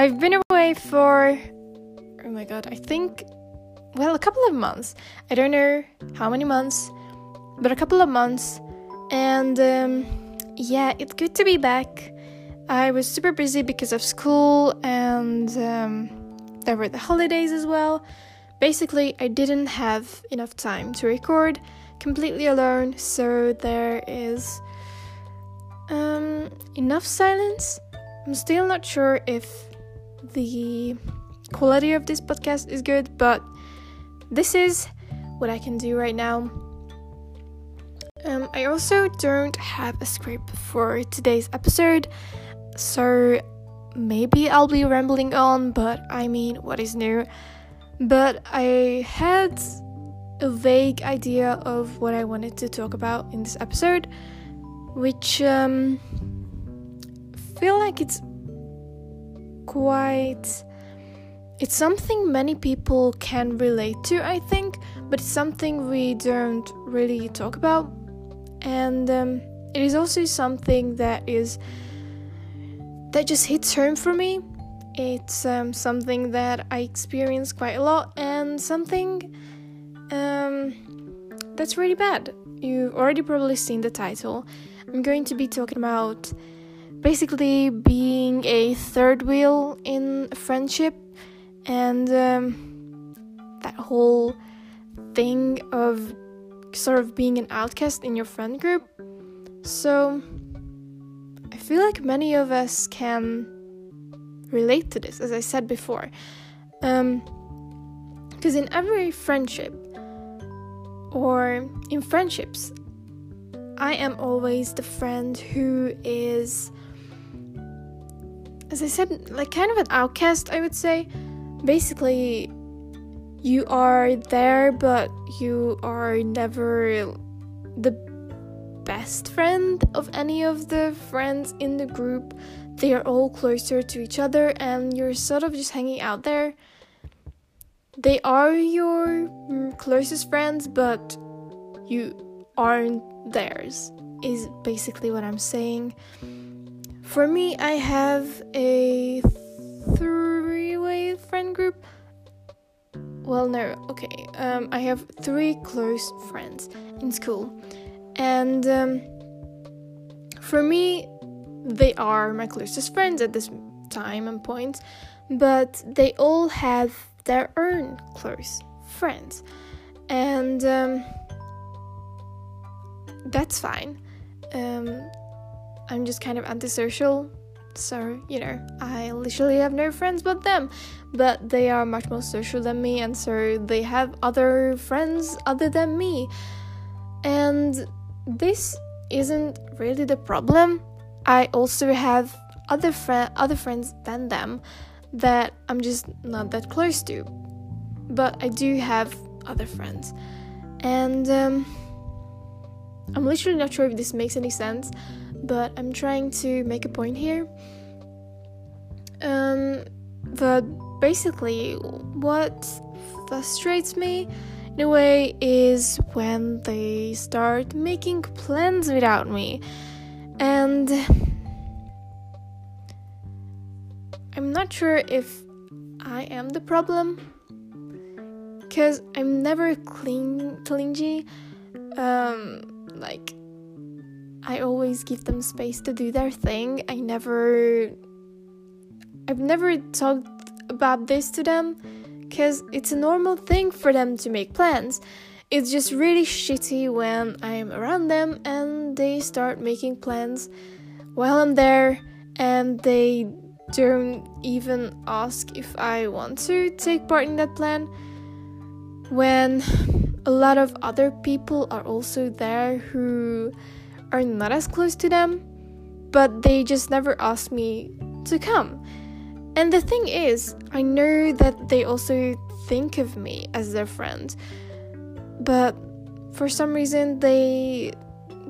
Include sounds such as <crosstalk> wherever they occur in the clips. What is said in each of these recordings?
I've been away for, oh my god, I think, well, a couple of months. I don't know how many months, but a couple of months. And um, yeah, it's good to be back. I was super busy because of school and um, there were the holidays as well. Basically, I didn't have enough time to record completely alone, so there is um, enough silence. I'm still not sure if the quality of this podcast is good, but this is what I can do right now. Um, I also don't have a script for today's episode, so maybe I'll be rambling on, but I mean, what is new? But I had a vague idea of what I wanted to talk about in this episode, which um, feel like it's quite. It's something many people can relate to, I think, but it's something we don't really talk about. And um, it is also something that is. that just hits home for me it's um, something that I experience quite a lot and something um, that's really bad. You've already probably seen the title. I'm going to be talking about basically being a third wheel in friendship and um, that whole thing of sort of being an outcast in your friend group. So I feel like many of us can relate to this, as I said before. Because um, in every friendship or in friendships, I am always the friend who is, as I said, like kind of an outcast, I would say. Basically, you are there, but you are never the best friend of any of the friends in the group they are all closer to each other and you're sort of just hanging out there. They are your closest friends, but you aren't theirs, is basically what I'm saying. For me, I have a three way friend group. Well, no, okay. Um, I have three close friends in school. And um, for me, they are my closest friends at this time and point, but they all have their own close friends, and um, that's fine. Um, I'm just kind of antisocial, so you know, I literally have no friends but them. But they are much more social than me, and so they have other friends other than me. And this isn't really the problem I also have other friend other friends than them that I'm just not that close to. But I do have other friends. And um, I'm literally not sure if this makes any sense, but I'm trying to make a point here. Um, but basically, what frustrates me in a way is when they start making plans without me. And I'm not sure if I am the problem because I'm never clingy. Um, like I always give them space to do their thing. I never I've never talked about this to them because it's a normal thing for them to make plans. It's just really shitty when I'm around them and they start making plans while I'm there and they don't even ask if I want to take part in that plan. When a lot of other people are also there who are not as close to them, but they just never ask me to come. And the thing is, I know that they also think of me as their friend but for some reason they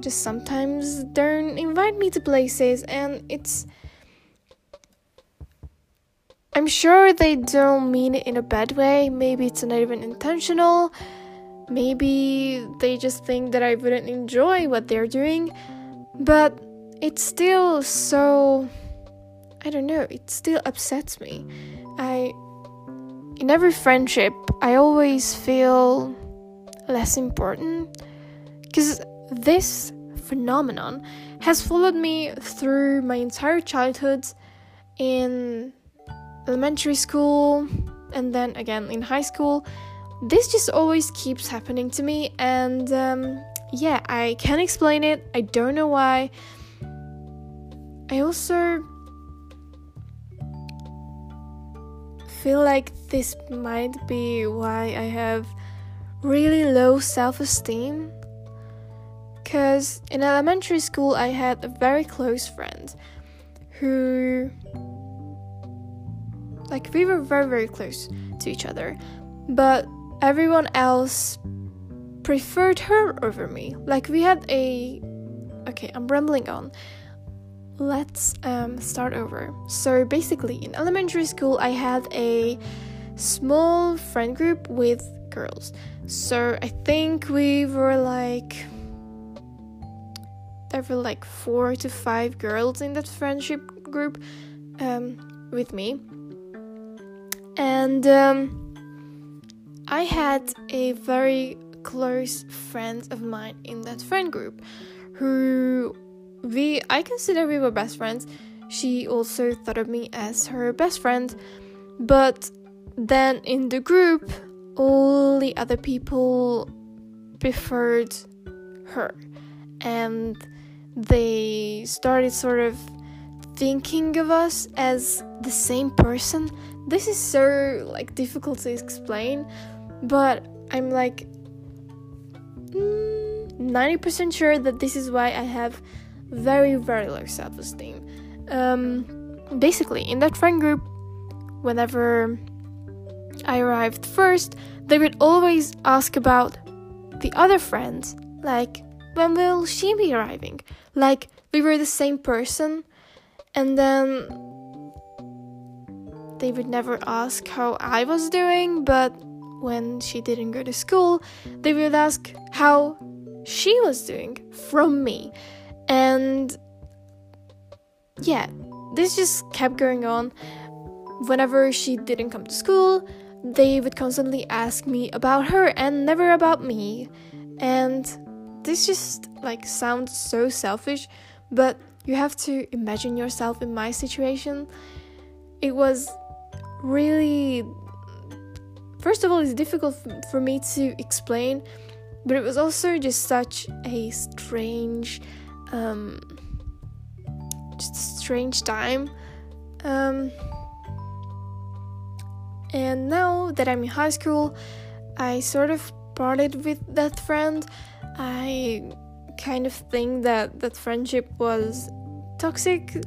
just sometimes don't invite me to places and it's I'm sure they don't mean it in a bad way. Maybe it's not even intentional. Maybe they just think that I wouldn't enjoy what they're doing. But it's still so I don't know, it still upsets me. I in every friendship, I always feel less important because this phenomenon has followed me through my entire childhood in elementary school and then again in high school. This just always keeps happening to me, and um, yeah, I can't explain it. I don't know why. I also feel like this might be why I have really low self esteem. Because in elementary school, I had a very close friend who, like, we were very, very close to each other, but everyone else preferred her over me. Like, we had a. Okay, I'm rambling on let's um, start over. So, basically, in elementary school, I had a small friend group with girls. So, I think we were like. There were like four to five girls in that friendship group um, with me. And um, I had a very close friend of mine in that friend group who we I consider we were best friends. She also thought of me as her best friend, but then in the group, all the other people preferred her, and they started sort of thinking of us as the same person. This is so like difficult to explain, but I'm like 90% mm, sure that this is why I have very, very low self esteem. Um, basically, in that friend group, whenever I arrived first, they would always ask about the other friends, like, when will she be arriving? Like, we were the same person, and then they would never ask how I was doing, but when she didn't go to school, they would ask how she was doing from me. And yeah, this just kept going on. Whenever she didn't come to school, they would constantly ask me about her and never about me. And this just like sounds so selfish, but you have to imagine yourself in my situation. It was really first of all it's difficult for me to explain, but it was also just such a strange um, just strange time. Um, and now that I'm in high school, I sort of parted with that friend. I kind of think that that friendship was toxic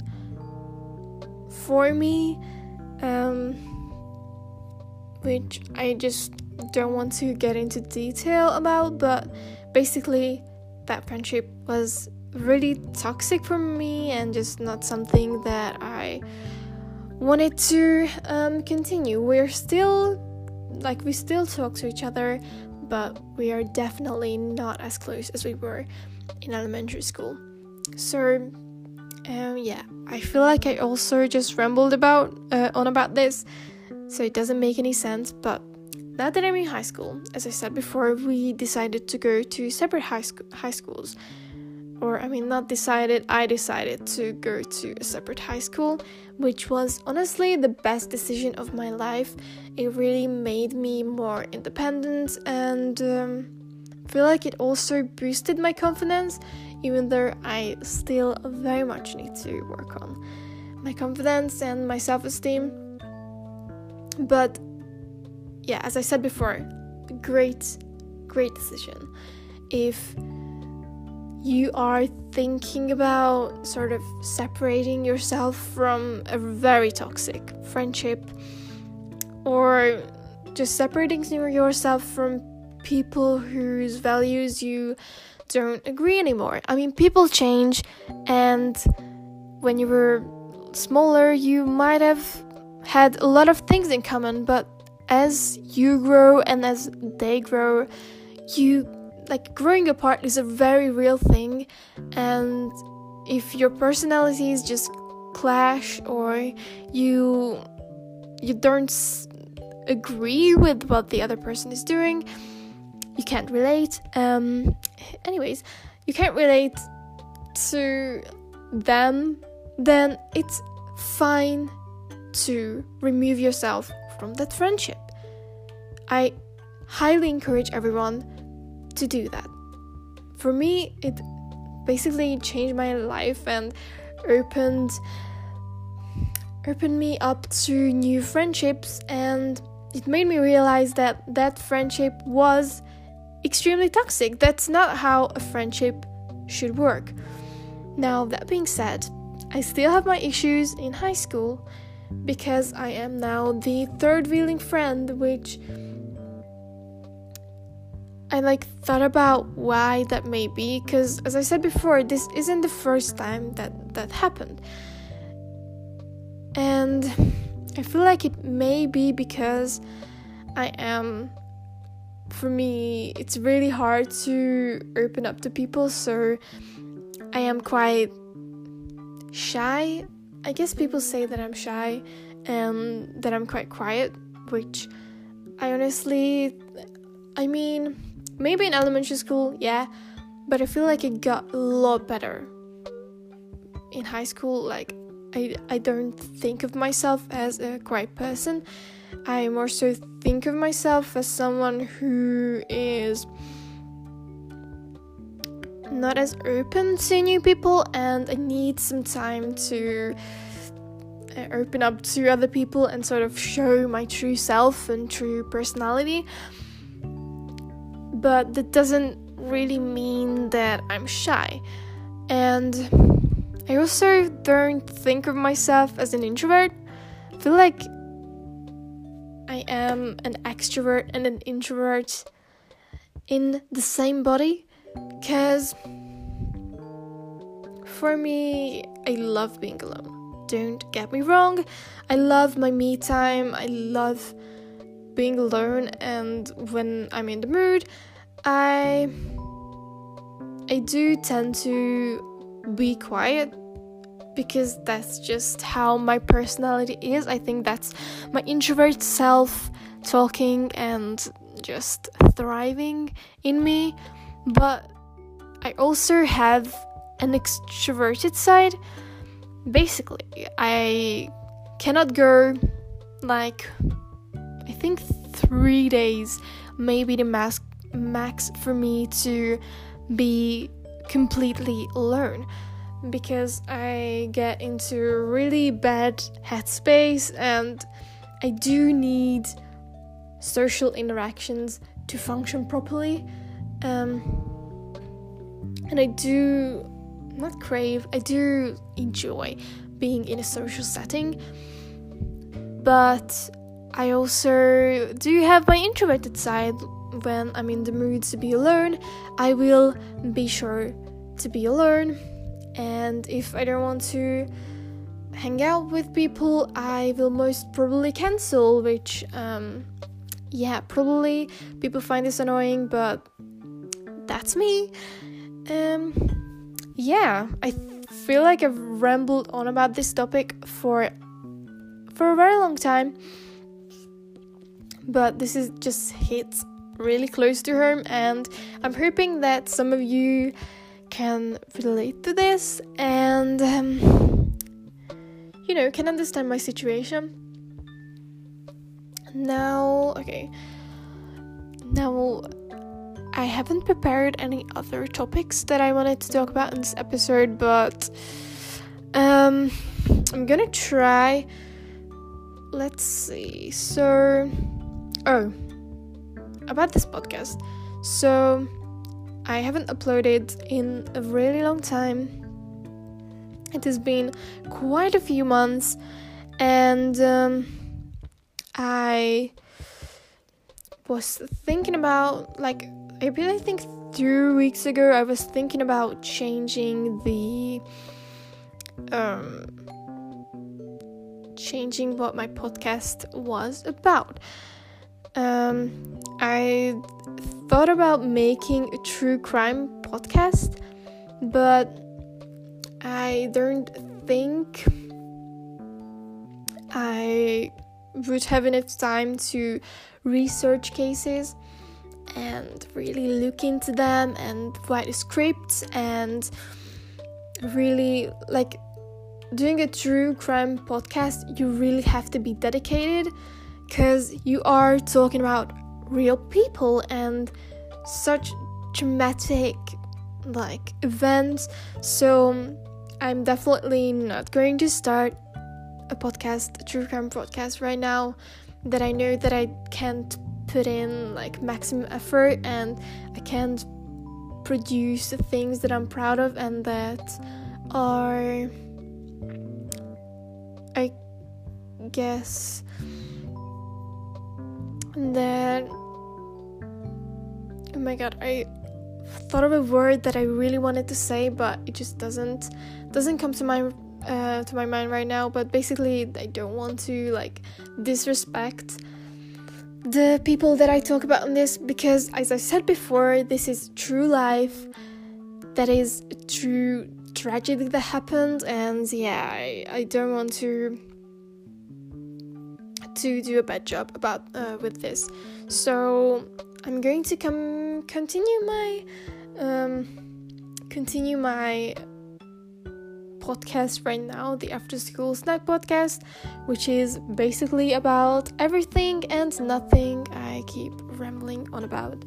for me, um, which I just don't want to get into detail about, but basically, that friendship was really toxic for me and just not something that I wanted to um, continue. We're still like we still talk to each other, but we are definitely not as close as we were in elementary school. So, um, yeah, I feel like I also just rambled about uh, on about this, so it doesn't make any sense. But now that I'm in high school, as I said before, we decided to go to separate high, sc- high schools or I mean, not decided, I decided to go to a separate high school, which was honestly the best decision of my life. It really made me more independent and um, feel like it also boosted my confidence, even though I still very much need to work on my confidence and my self esteem. But yeah, as I said before, great, great decision. If you are thinking about sort of separating yourself from a very toxic friendship or just separating yourself from people whose values you don't agree anymore. I mean, people change, and when you were smaller, you might have had a lot of things in common, but as you grow and as they grow, you like growing apart is a very real thing. And if your personalities just clash or you you don't s- agree with what the other person is doing you can't relate. Um anyways you can't relate to them then it's fine to remove yourself from that friendship. I highly encourage everyone to do that. For me it basically changed my life and opened opened me up to new friendships and it made me realize that that friendship was extremely toxic. That's not how a friendship should work. Now that being said i still have my issues in high school because i am now the third wheeling friend which I like thought about why that may be because as I said before this isn't the first time that that happened. And I feel like it may be because I am for me it's really hard to open up to people so I am quite shy. I guess people say that I'm shy and that I'm quite quiet, which I honestly I mean Maybe in elementary school, yeah, but I feel like it got a lot better. In high school, like I I don't think of myself as a quiet person. I more so think of myself as someone who is not as open to new people and I need some time to uh, open up to other people and sort of show my true self and true personality but that doesn't really mean that I'm shy. And I also don't think of myself as an introvert. I feel like I am an extrovert and an introvert in the same body because for me, I love being alone. Don't get me wrong, I love my me time, I love being alone, and when I'm in the mood, I I do tend to be quiet because that's just how my personality is. I think that's my introvert self talking and just thriving in me. But I also have an extroverted side. Basically, I cannot go like I think 3 days maybe the mask max for me to be completely alone because I get into really bad headspace and I do need social interactions to function properly. Um, and I do not crave, I do enjoy being in a social setting, but I also do have my introverted side when I'm in the mood to be alone, I will be sure to be alone. And if I don't want to hang out with people, I will most probably cancel, which, um, yeah, probably people find this annoying, but that's me. Um, yeah, I feel like I've rambled on about this topic for for a very long time, but this is just hits really close to home, and I'm hoping that some of you can relate to this and, um, you know, can understand my situation. Now, okay. Now, I haven't prepared any other topics that I wanted to talk about in this episode, but um, I'm gonna try. Let's see. So, oh, about this podcast. So, I haven't uploaded in a really long time. It has been quite a few months, and um, I was thinking about like I really think two weeks ago I was thinking about changing the um changing what my podcast was about. Um, I thought about making a true crime podcast, but I don't think I would have enough time to research cases and really look into them and write a script and really like doing a true crime podcast you really have to be dedicated because you are talking about real people and such dramatic like events. So i'm definitely not going to start a podcast a true crime podcast right now that i know that i can't put in like maximum effort and I can't produce the things that I'm proud of and that are I guess that oh my god I thought of a word that I really wanted to say but it just doesn't doesn't come to my uh, to my mind right now but basically I don't want to like disrespect the people that I talk about in this because, as I said before, this is true life. That is true tragedy that happened, and yeah, I, I don't want to to do a bad job about uh, with this. So I'm going to come continue my um, continue my podcast right now, the After School Snack Podcast, which is basically about everything and nothing. I keep rambling on about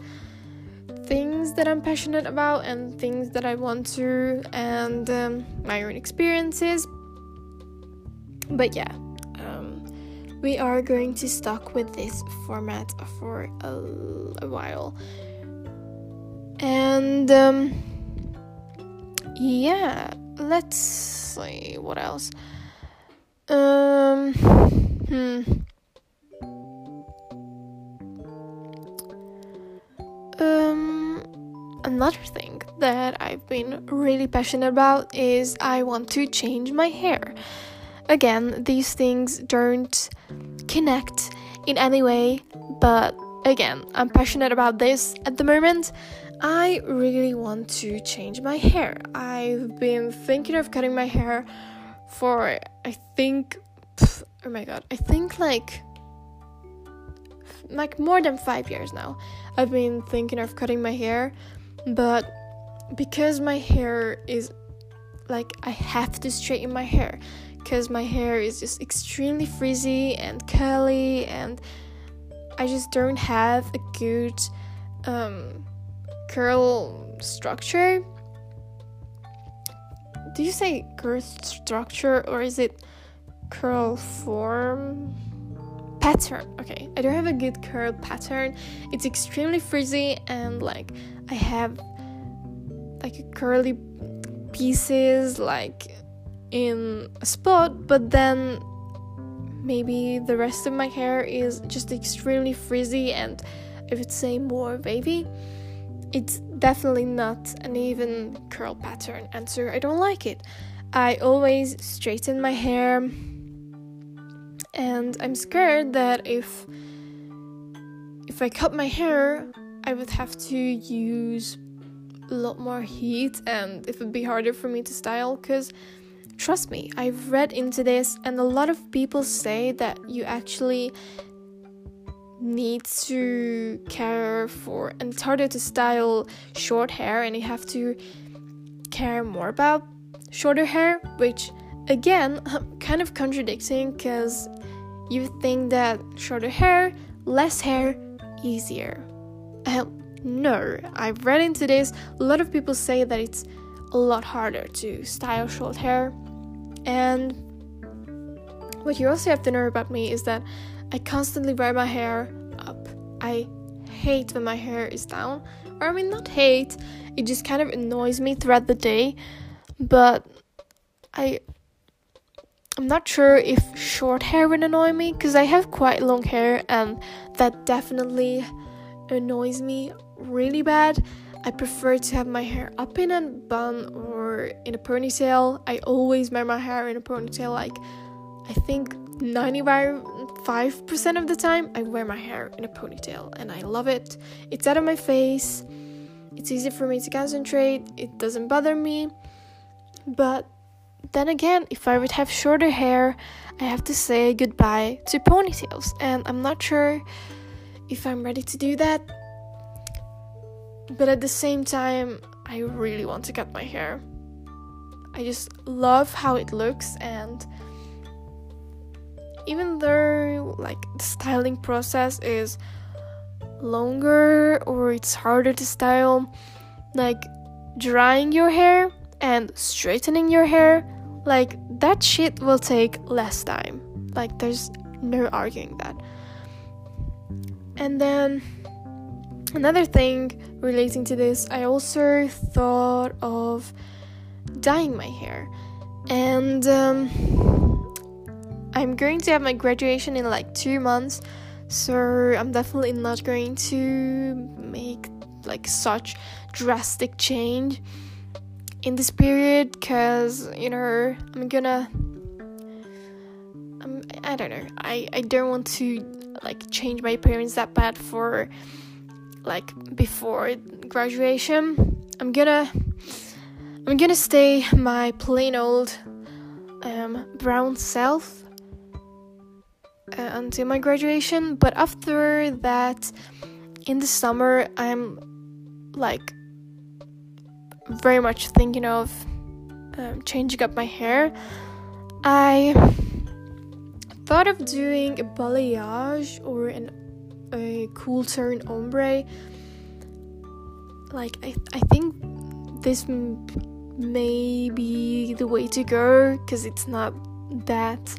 things that I'm passionate about and things that I want to, and um, my own experiences. But yeah, um, we are going to stuck with this format for a, a while. And um, yeah, let's see what else. Um, hmm. Um, another thing that I've been really passionate about is I want to change my hair. Again, these things don't connect in any way, but again, I'm passionate about this at the moment I really want to change my hair. I've been thinking of cutting my hair for, I think, oh my god, I think like like more than five years now. I've been thinking of cutting my hair, but because my hair is like I have to straighten my hair because my hair is just extremely frizzy and curly and I just don't have a good um curl structure. Do you say curl structure or is it curl form? Pattern. Okay, I don't have a good curl pattern. It's extremely frizzy and like I have like curly pieces like in a spot, but then maybe the rest of my hair is just extremely frizzy and I would say more wavy it's definitely not an even curl pattern, and so I don't like it. I always straighten my hair, and I'm scared that if if I cut my hair, I would have to use a lot more heat, and it would be harder for me to style. Because trust me, I've read into this, and a lot of people say that you actually needs to care for and it's harder to style short hair and you have to care more about shorter hair which again <laughs> kind of contradicting because you think that shorter hair less hair easier. Um, no. I've read into this. A lot of people say that it's a lot harder to style short hair. And what you also have to know about me is that I constantly wear my hair up. I hate when my hair is down. Or I mean not hate, it just kind of annoys me throughout the day. But I I'm not sure if short hair would annoy me because I have quite long hair and that definitely annoys me really bad. I prefer to have my hair up in a bun or in a ponytail. I always wear my hair in a ponytail like I think 95% of the time I wear my hair in a ponytail and I love it. It's out of my face. It's easy for me to concentrate. It doesn't bother me. But then again, if I would have shorter hair, I have to say goodbye to ponytails, and I'm not sure if I'm ready to do that. But at the same time, I really want to cut my hair. I just love how it looks, and even though like the styling process is longer or it's harder to style, like drying your hair and straightening your hair, like that shit will take less time. Like there's no arguing that. And then another thing relating to this, I also thought of dyeing my hair. And um, I'm going to have my graduation in like two months, so I'm definitely not going to make like such drastic change in this period because you know I'm gonna I'm, I don't know. I I don't want to like change my appearance that bad for like before graduation. I'm gonna I'm gonna stay my plain old um, brown self uh, until my graduation but after that in the summer I'm like very much thinking of um, changing up my hair. I thought of doing a balayage or an a cool turn ombre. Like I, I think this m- may be the way to go because it's not that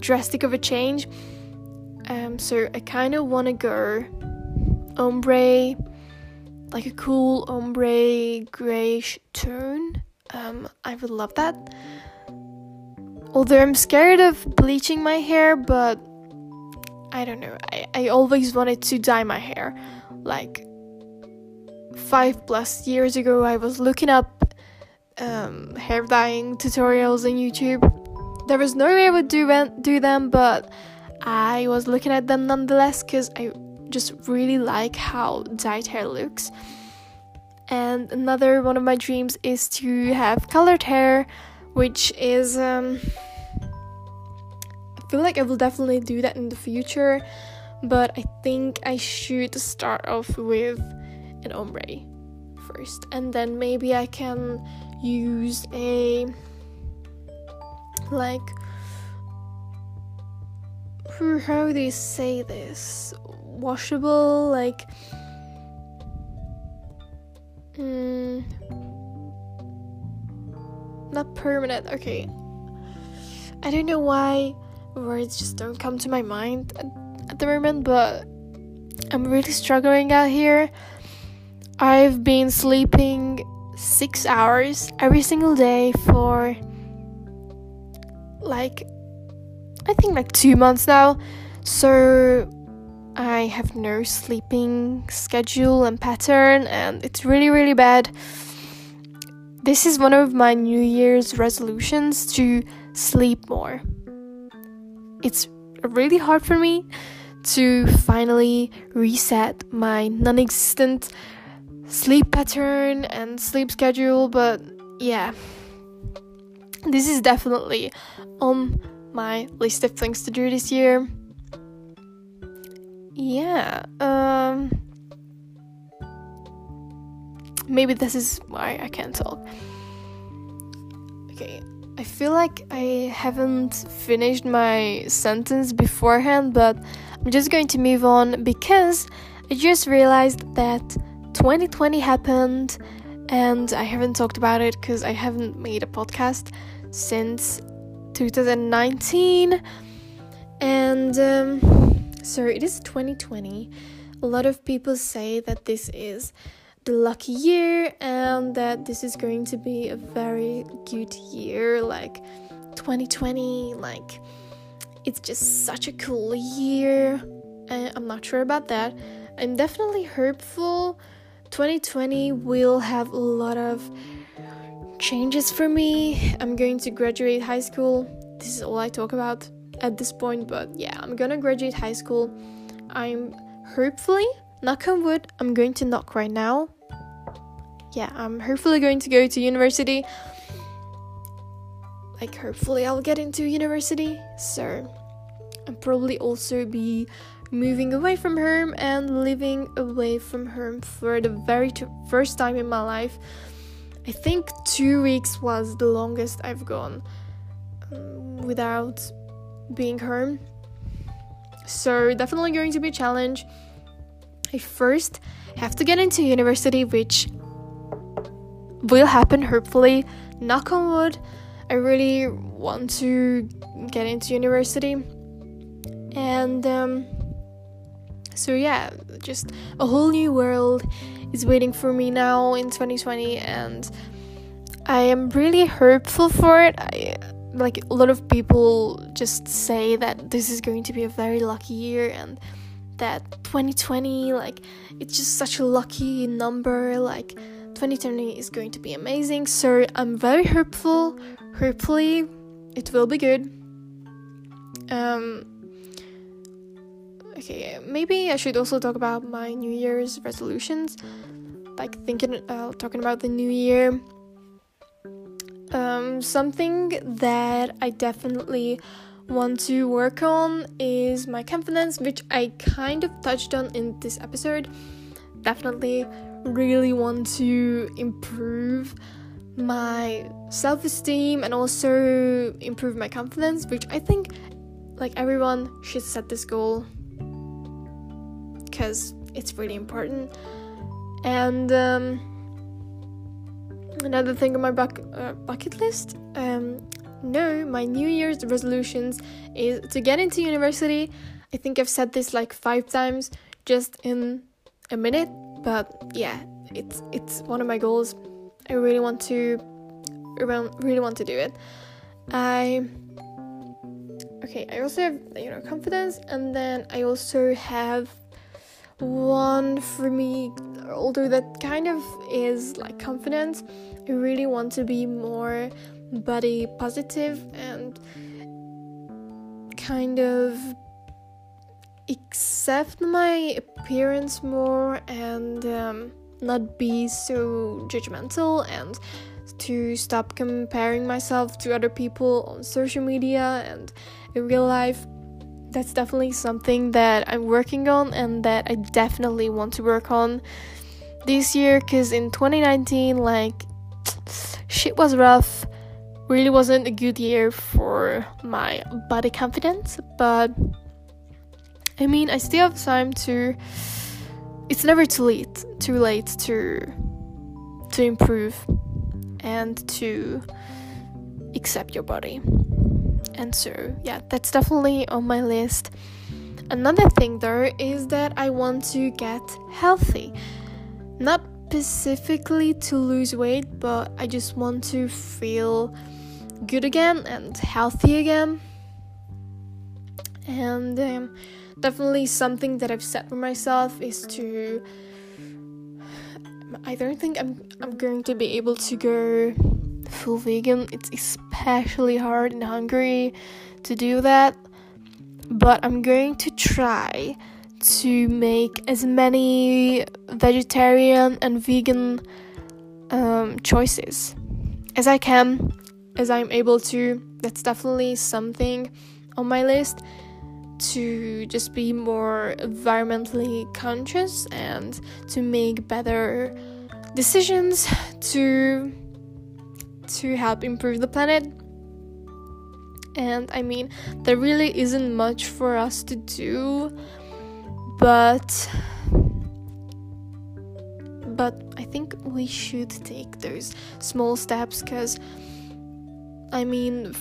drastic of a change. Um, so I kind of want to go ombre like a cool ombre grayish tone. Um, I would love that. Although I'm scared of bleaching my hair, but I don't know. I, I always wanted to dye my hair. Like five plus years ago, I was looking up um, hair dyeing tutorials on YouTube. There was no way I would do, do them, but I was looking at them nonetheless because I just really like how dyed hair looks. And another one of my dreams is to have colored hair, which is um, I feel like I will definitely do that in the future, but I think I should start off with an ombre first, and then maybe I can use a like how do you say this? Washable like mm, not permanent okay. I don't know why words just don't come to my mind at, at the moment but i'm really struggling out here. I've been sleeping six hours every single day for like i think like two months now so I have no sleeping schedule and pattern, and it's really, really bad. This is one of my New Year's resolutions to sleep more. It's really hard for me to finally reset my non existent sleep pattern and sleep schedule, but yeah, this is definitely on my list of things to do this year. Yeah um maybe this is why i can't talk. Okay i feel like i haven't finished my sentence beforehand but i'm just going to move on because i just realized that 2020 happened and i haven't talked about it because i haven't made a podcast since 2019 and um, so it is 2020. A lot of people say that this is the lucky year and that this is going to be a very good year. Like 2020, like it's just such a cool year. And I'm not sure about that. I'm definitely hopeful. 2020 will have a lot of changes for me. I'm going to graduate high school. This is all I talk about at this point, but yeah, I'm gonna graduate high school. I'm hopefully, knock on wood, I'm going to knock right now. Yeah, I'm hopefully going to go to university. like hopefully I'll get into university. So I'll probably also be moving away from home and living away from home for the very t- first time in my life. I think two weeks was the longest I've gone um, without being home. So, definitely going to be a challenge. I first have to get into university, which will happen hopefully. Knock on wood. I really want to get into university. And um, so, yeah, just a whole new world is waiting for me now in 2020, and I am really hopeful for it. I, like a lot of people just say that this is going to be a very lucky year and that 2020 like it's just such a lucky number like 2020 is going to be amazing. So i'm very hopeful. Hopefully it will be good. Um okay maybe i should also talk about my new year's resolutions like thinking uh, talking about the new year um, something that I definitely want to work on is my confidence, which I kind of touched on in this episode. Definitely really want to improve my self esteem and also improve my confidence, which I think like everyone should set this goal because it's really important. And um, another thing on my uh, bucket list um, no my new year's resolutions is to get into university. I think i've said this like five times just in a minute but yeah it's it's one of my goals. I really want to really want to do it. I okay i also have you know confidence and then i also have one for me although that kind of is like confidence. I really want to be more body positive and kind of accept my appearance more and um, not be so judgmental and to stop comparing myself to other people on social media and in real life that's definitely something that I'm working on and that I definitely want to work on this year because in 2019, like, <tsk> shit was rough. Really wasn't a good year for my body confidence, but I mean, I still have time to. It's never too late, too late to to improve and to accept your body. And so, yeah, that's definitely on my list. Another thing, though, is that I want to get healthy. Not specifically to lose weight, but I just want to feel good again and healthy again. And um, definitely something that I've set for myself is to. I don't think I'm I'm going to be able to go full vegan. It's especially hard in Hungary to do that, but I'm going to try to make as many vegetarian and vegan um, choices as I can, as I'm able to. That's definitely something on my list to just be more environmentally conscious and to make better decisions to to help improve the planet. And I mean, there really isn't much for us to do, but but I think we should take those small steps because I mean,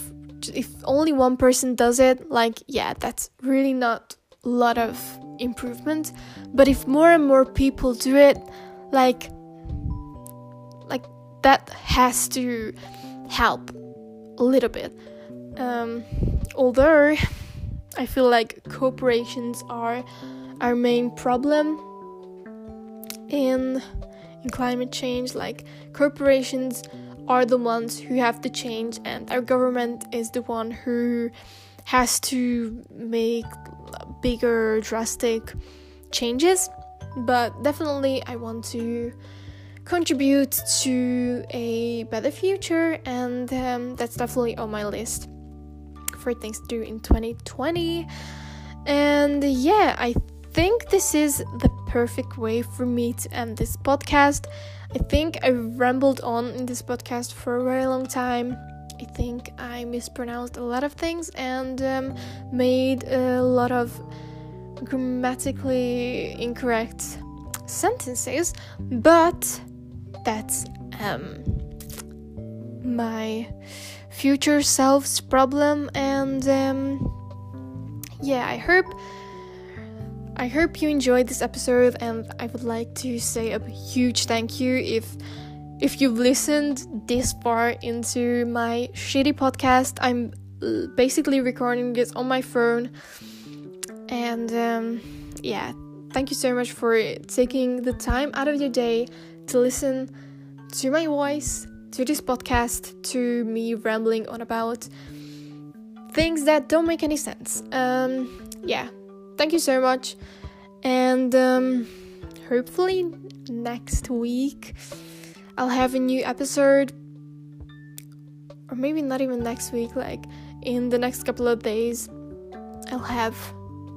if only one person does it, like, yeah, that's really not a lot of improvement. But if more and more people do it, like, that has to help a little bit. Um, although I feel like corporations are our main problem in in climate change. Like corporations are the ones who have to change, and our government is the one who has to make bigger, drastic changes. But definitely, I want to contribute to a better future, and um, that's definitely on my list for things to do in 2020. And yeah, I think this is the perfect way for me to end this podcast. I think I rambled on in this podcast for a very long time. I think I mispronounced a lot of things and um, made a lot of grammatically incorrect sentences, but that's um, my future self's problem, and um, yeah, I hope. I hope you enjoyed this episode, and I would like to say a huge thank you if if you've listened this far into my shitty podcast. I'm basically recording this on my phone, and um, yeah, thank you so much for taking the time out of your day to listen to my voice, to this podcast, to me rambling on about things that don't make any sense. Um, yeah, thank you so much, and um, hopefully next week I'll have a new episode, or maybe not even next week, like in the next couple of days, I'll have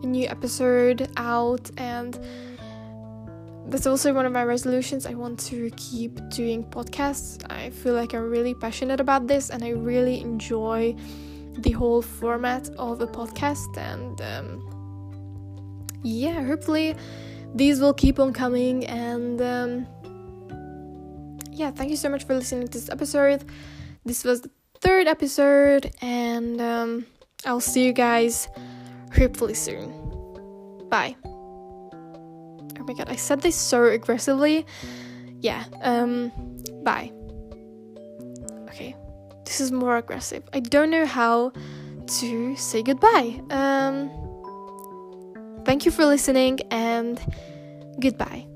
a new episode out and that's also one of my resolutions. I want to keep doing podcasts. I feel like I'm really passionate about this and I really enjoy the whole format of a podcast. And um, yeah, hopefully these will keep on coming. And um, yeah, thank you so much for listening to this episode. This was the third episode, and um, I'll see you guys hopefully soon. Bye. Oh my god, I said this so aggressively. Yeah, um, bye. Okay, this is more aggressive. I don't know how to say goodbye. Um, thank you for listening and goodbye.